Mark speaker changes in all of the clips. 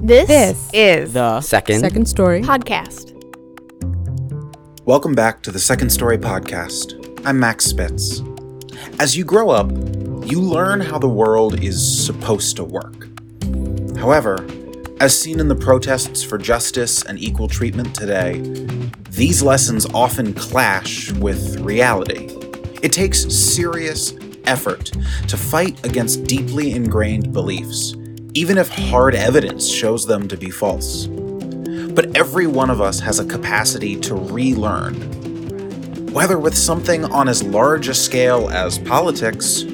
Speaker 1: This,
Speaker 2: This
Speaker 1: is
Speaker 3: The
Speaker 4: Second,
Speaker 2: Second story.
Speaker 1: podcast.
Speaker 5: Welcome back to the Second Story Podcast. I'm Max Spitz. As you grow up, you learn how the world is supposed to work. However, as seen in the protests for justice and equal treatment today, these lessons often clash with reality. It takes serious effort to fight against deeply ingrained beliefs, even if hard evidence shows them to be false. But every one of us has a capacity to relearn. Whether with something on as large a scale as politics,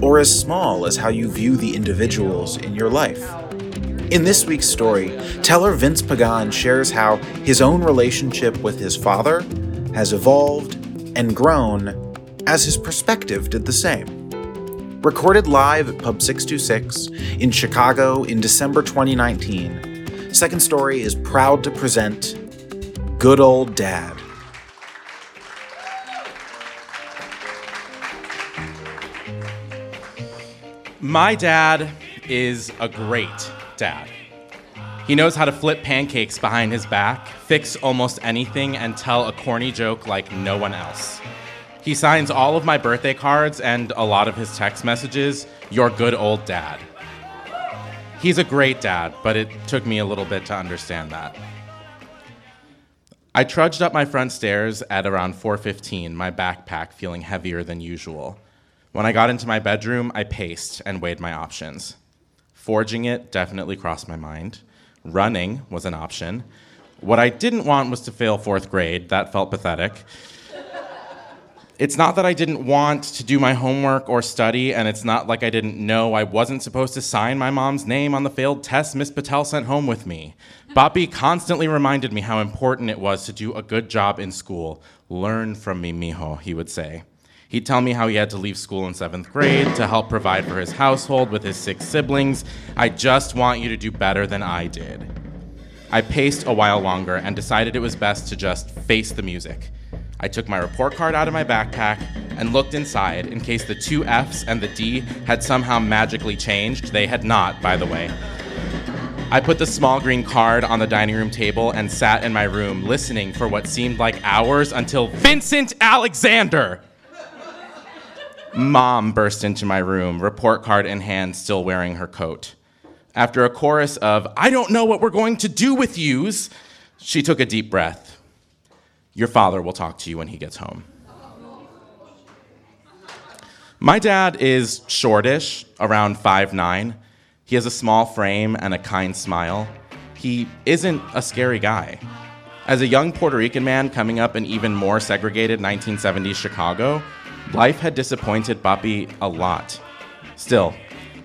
Speaker 5: or as small as how you view the individuals in your life. In this week's story, teller Vince Pagan shares how his own relationship with his father has evolved and grown as his perspective did the same. Recorded live at Pub 626 in Chicago in December 2019, Second Story is proud to present Good Old Dad.
Speaker 6: My dad is a great dad. He knows how to flip pancakes behind his back, fix almost anything, and tell a corny joke like no one else. He signs all of my birthday cards and a lot of his text messages, Your good old dad. He's a great dad, but it took me a little bit to understand that. I trudged up my front stairs at around 4:15, my backpack feeling heavier than usual. When I got into my bedroom, I paced and weighed my options. Forging it definitely crossed my mind. Running was an option. What I didn't want was to fail 4th grade. That felt pathetic. It's not that I didn't want to do my homework or study, and it's not like I didn't know I wasn't supposed to sign my mom's name on the failed test Miss Patel sent home with me. Papi constantly reminded me how important it was to do a good job in school. Learn from me, mijo, he would say. He'd tell me how he had to leave school in seventh grade to help provide for his household with his six siblings. I just want you to do better than I did. I paced a while longer and decided it was best to just face the music. I took my report card out of my backpack and looked inside in case the two F's and the D had somehow magically changed. They had not, by the way. I put the small green card on the dining room table and sat in my room listening for what seemed like hours until Vincent Alexander! Mom burst into my room, report card in hand, still wearing her coat. After a chorus of, I don't know what we're going to do with yous, she took a deep breath. Your father will talk to you when he gets home. My dad is shortish, around 5'9. He has a small frame and a kind smile. He isn't a scary guy. As a young Puerto Rican man coming up in even more segregated 1970s Chicago, life had disappointed Papi a lot. Still,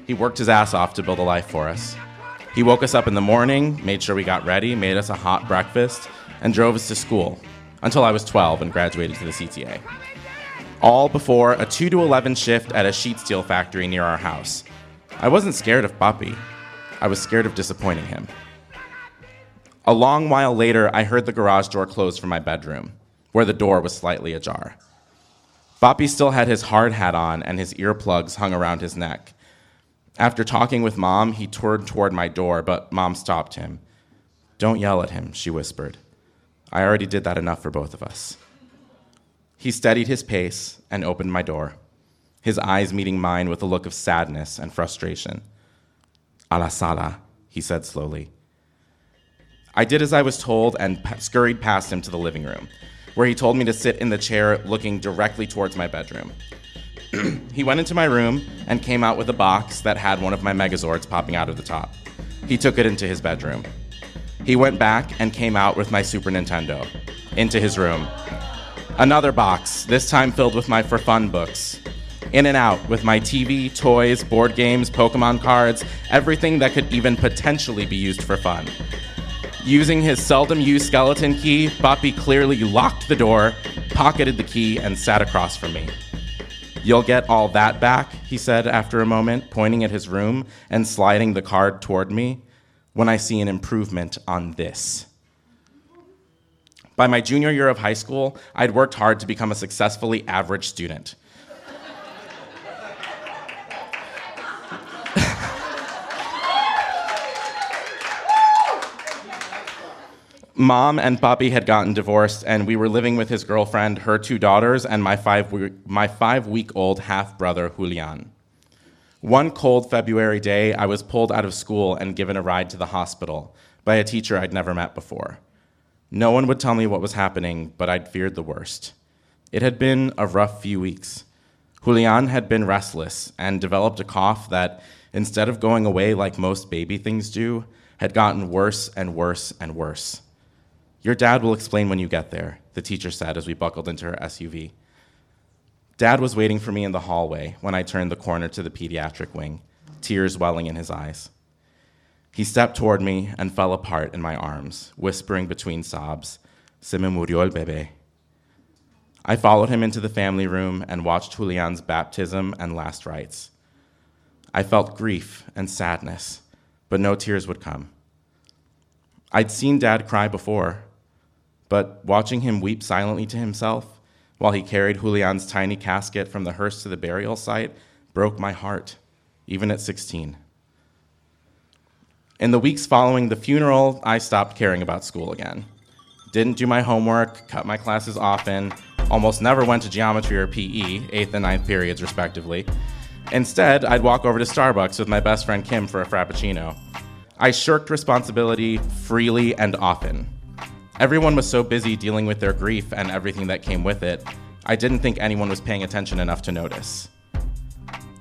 Speaker 6: he worked his ass off to build a life for us. He woke us up in the morning, made sure we got ready, made us a hot breakfast, and drove us to school until I was 12 and graduated to the CTA. All before a 2 to 11 shift at a sheet steel factory near our house. I wasn't scared of Papi. I was scared of disappointing him. A long while later, I heard the garage door close from my bedroom, where the door was slightly ajar. Papi still had his hard hat on and his earplugs hung around his neck. After talking with mom, he turned toward my door, but mom stopped him. Don't yell at him, she whispered. I already did that enough for both of us. He steadied his pace and opened my door, his eyes meeting mine with a look of sadness and frustration. A la sala, he said slowly. I did as I was told and p- scurried past him to the living room, where he told me to sit in the chair looking directly towards my bedroom. he went into my room and came out with a box that had one of my Megazords popping out of the top. He took it into his bedroom. He went back and came out with my Super Nintendo into his room. Another box, this time filled with my for fun books. In and out with my TV, toys, board games, Pokemon cards, everything that could even potentially be used for fun. Using his seldom used skeleton key, Papi clearly locked the door, pocketed the key, and sat across from me. You'll get all that back, he said after a moment, pointing at his room and sliding the card toward me, when I see an improvement on this. By my junior year of high school, I'd worked hard to become a successfully average student. Mom and Papi had gotten divorced, and we were living with his girlfriend, her two daughters, and my five, my five week old half brother, Julian. One cold February day, I was pulled out of school and given a ride to the hospital by a teacher I'd never met before. No one would tell me what was happening, but I'd feared the worst. It had been a rough few weeks. Julian had been restless and developed a cough that, instead of going away like most baby things do, had gotten worse and worse and worse. Your dad will explain when you get there, the teacher said as we buckled into her SUV. Dad was waiting for me in the hallway when I turned the corner to the pediatric wing, tears welling in his eyes. He stepped toward me and fell apart in my arms, whispering between sobs, Se me murió el bebé. I followed him into the family room and watched Julian's baptism and last rites. I felt grief and sadness, but no tears would come. I'd seen Dad cry before, but watching him weep silently to himself while he carried Julian's tiny casket from the hearse to the burial site broke my heart, even at 16. In the weeks following the funeral, I stopped caring about school again. Didn't do my homework, cut my classes often, almost never went to geometry or PE, eighth and ninth periods respectively. Instead, I'd walk over to Starbucks with my best friend Kim for a Frappuccino. I shirked responsibility freely and often. Everyone was so busy dealing with their grief and everything that came with it, I didn't think anyone was paying attention enough to notice.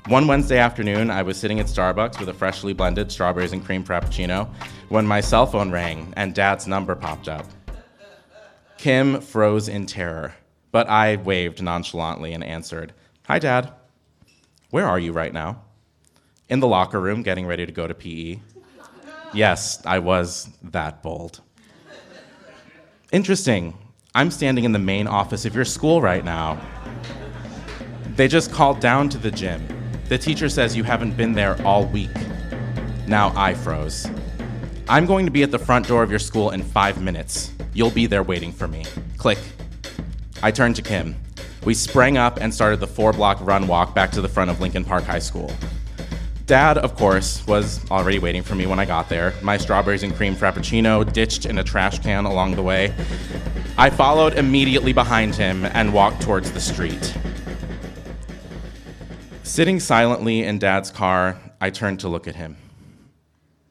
Speaker 6: One Wednesday afternoon, I was sitting at Starbucks with a freshly blended strawberries and cream frappuccino when my cell phone rang and dad's number popped up. Kim froze in terror, but I waved nonchalantly and answered, Hi, Dad. Where are you right now? In the locker room, getting ready to go to PE. Yes, I was that bold. Interesting. I'm standing in the main office of your school right now. They just called down to the gym the teacher says you haven't been there all week. Now I froze. I'm going to be at the front door of your school in five minutes. You'll be there waiting for me. Click. I turned to Kim. We sprang up and started the four block run walk back to the front of Lincoln Park High School. Dad, of course, was already waiting for me when I got there, my strawberries and cream frappuccino ditched in a trash can along the way. I followed immediately behind him and walked towards the street. Sitting silently in Dad's car, I turned to look at him.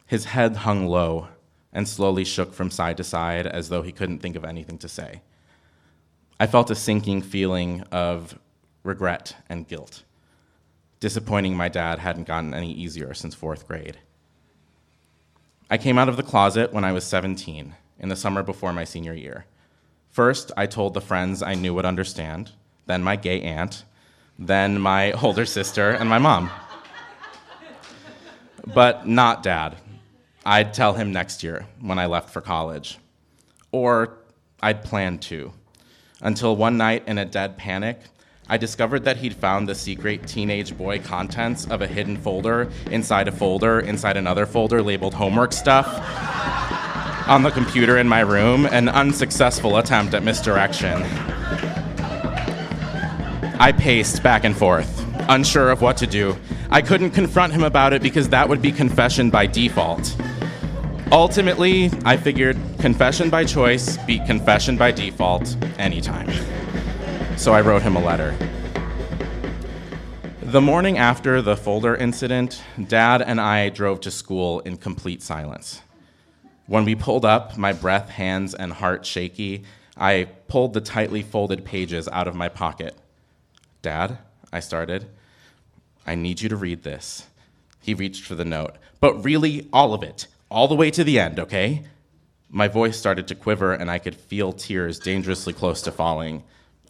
Speaker 6: His head hung low and slowly shook from side to side as though he couldn't think of anything to say. I felt a sinking feeling of regret and guilt. Disappointing my dad hadn't gotten any easier since fourth grade. I came out of the closet when I was 17, in the summer before my senior year. First, I told the friends I knew would understand, then my gay aunt, then my older sister, and my mom. But not dad. I'd tell him next year when I left for college. Or I'd planned to. Until one night, in a dead panic, I discovered that he'd found the secret teenage boy contents of a hidden folder inside a folder inside another folder labeled homework stuff on the computer in my room, an unsuccessful attempt at misdirection. I paced back and forth, unsure of what to do. I couldn't confront him about it because that would be confession by default. Ultimately, I figured confession by choice beat confession by default anytime. So I wrote him a letter. The morning after the folder incident, Dad and I drove to school in complete silence. When we pulled up, my breath, hands, and heart shaky, I pulled the tightly folded pages out of my pocket. Dad, I started, I need you to read this. He reached for the note. But really, all of it, all the way to the end, okay? My voice started to quiver, and I could feel tears dangerously close to falling.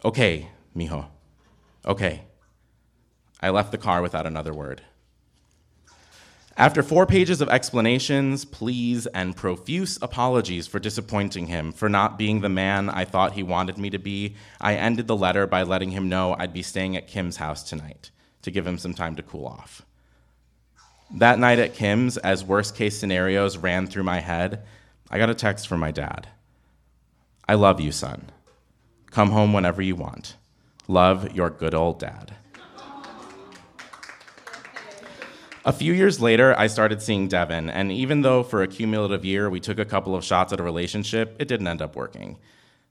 Speaker 6: Okay, mijo. Okay. I left the car without another word. After four pages of explanations, pleas, and profuse apologies for disappointing him, for not being the man I thought he wanted me to be, I ended the letter by letting him know I'd be staying at Kim's house tonight to give him some time to cool off. That night at Kim's, as worst case scenarios ran through my head, I got a text from my dad I love you, son. Come home whenever you want. Love your good old dad. A few years later, I started seeing Devin, and even though for a cumulative year we took a couple of shots at a relationship, it didn't end up working.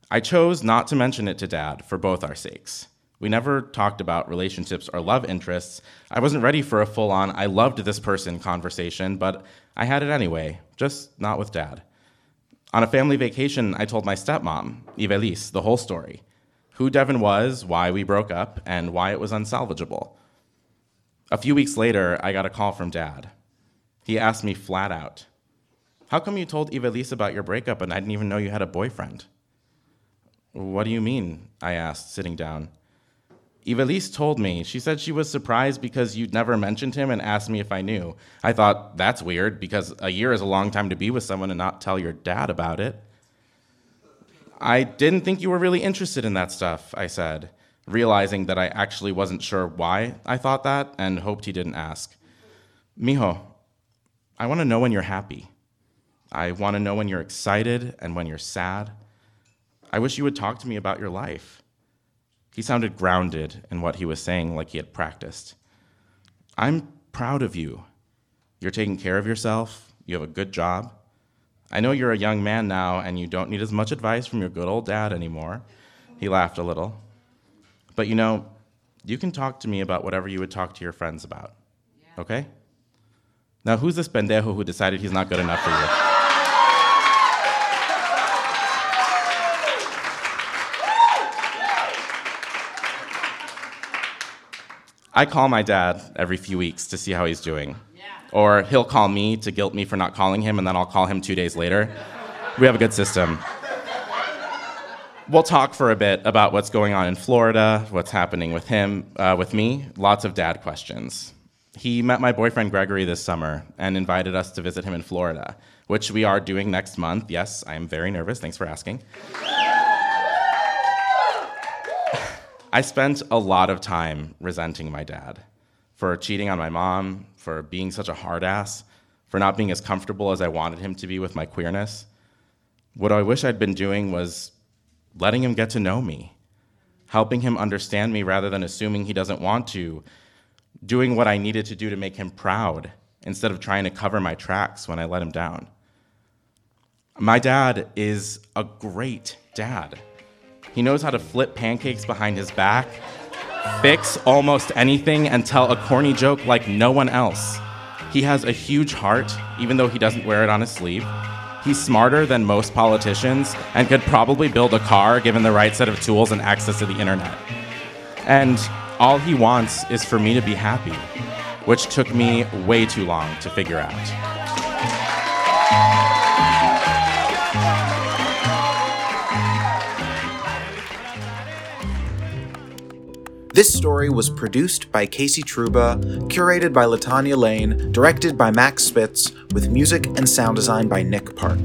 Speaker 6: I chose not to mention it to Dad for both our sakes. We never talked about relationships or love interests. I wasn't ready for a full on, I loved this person conversation, but I had it anyway, just not with Dad. On a family vacation, I told my stepmom, Ivelisse, the whole story who Devin was, why we broke up, and why it was unsalvageable. A few weeks later, I got a call from Dad. He asked me flat out, How come you told Ivelisse about your breakup and I didn't even know you had a boyfriend? What do you mean? I asked, sitting down. Ivelisse told me. She said she was surprised because you'd never mentioned him and asked me if I knew. I thought, that's weird because a year is a long time to be with someone and not tell your dad about it. I didn't think you were really interested in that stuff, I said, realizing that I actually wasn't sure why I thought that and hoped he didn't ask. Mijo, I want to know when you're happy. I want to know when you're excited and when you're sad. I wish you would talk to me about your life. He sounded grounded in what he was saying, like he had practiced. I'm proud of you. You're taking care of yourself, you have a good job. I know you're a young man now and you don't need as much advice from your good old dad anymore. He laughed a little. But you know, you can talk to me about whatever you would talk to your friends about. Okay? Now, who's this pendejo who decided he's not good enough for you? I call my dad every few weeks to see how he's doing. Or he'll call me to guilt me for not calling him, and then I'll call him two days later. We have a good system. We'll talk for a bit about what's going on in Florida, what's happening with him, uh, with me, lots of dad questions. He met my boyfriend Gregory this summer and invited us to visit him in Florida, which we are doing next month. Yes, I am very nervous. Thanks for asking. I spent a lot of time resenting my dad for cheating on my mom, for being such a hard ass, for not being as comfortable as I wanted him to be with my queerness. What I wish I'd been doing was letting him get to know me, helping him understand me rather than assuming he doesn't want to, doing what I needed to do to make him proud instead of trying to cover my tracks when I let him down. My dad is a great dad. He knows how to flip pancakes behind his back, fix almost anything, and tell a corny joke like no one else. He has a huge heart, even though he doesn't wear it on his sleeve. He's smarter than most politicians and could probably build a car given the right set of tools and access to the internet. And all he wants is for me to be happy, which took me way too long to figure out.
Speaker 5: This story was produced by Casey Truba, curated by Latanya Lane, directed by Max Spitz, with music and sound design by Nick Park.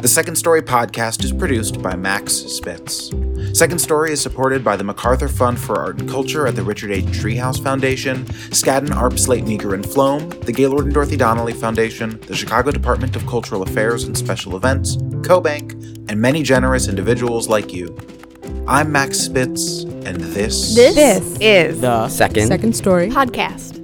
Speaker 5: The Second Story podcast is produced by Max Spitz. Second Story is supported by the MacArthur Fund for Art and Culture at the Richard H. Driehaus Foundation, Skadden Arp Slate Meagher and Flom, the Gaylord and Dorothy Donnelley Foundation, the Chicago Department of Cultural Affairs and Special Events, CoBank, and many generous individuals like you. I'm Max Spitz, and this,
Speaker 1: This, is
Speaker 2: The
Speaker 1: second
Speaker 2: second story
Speaker 1: podcast.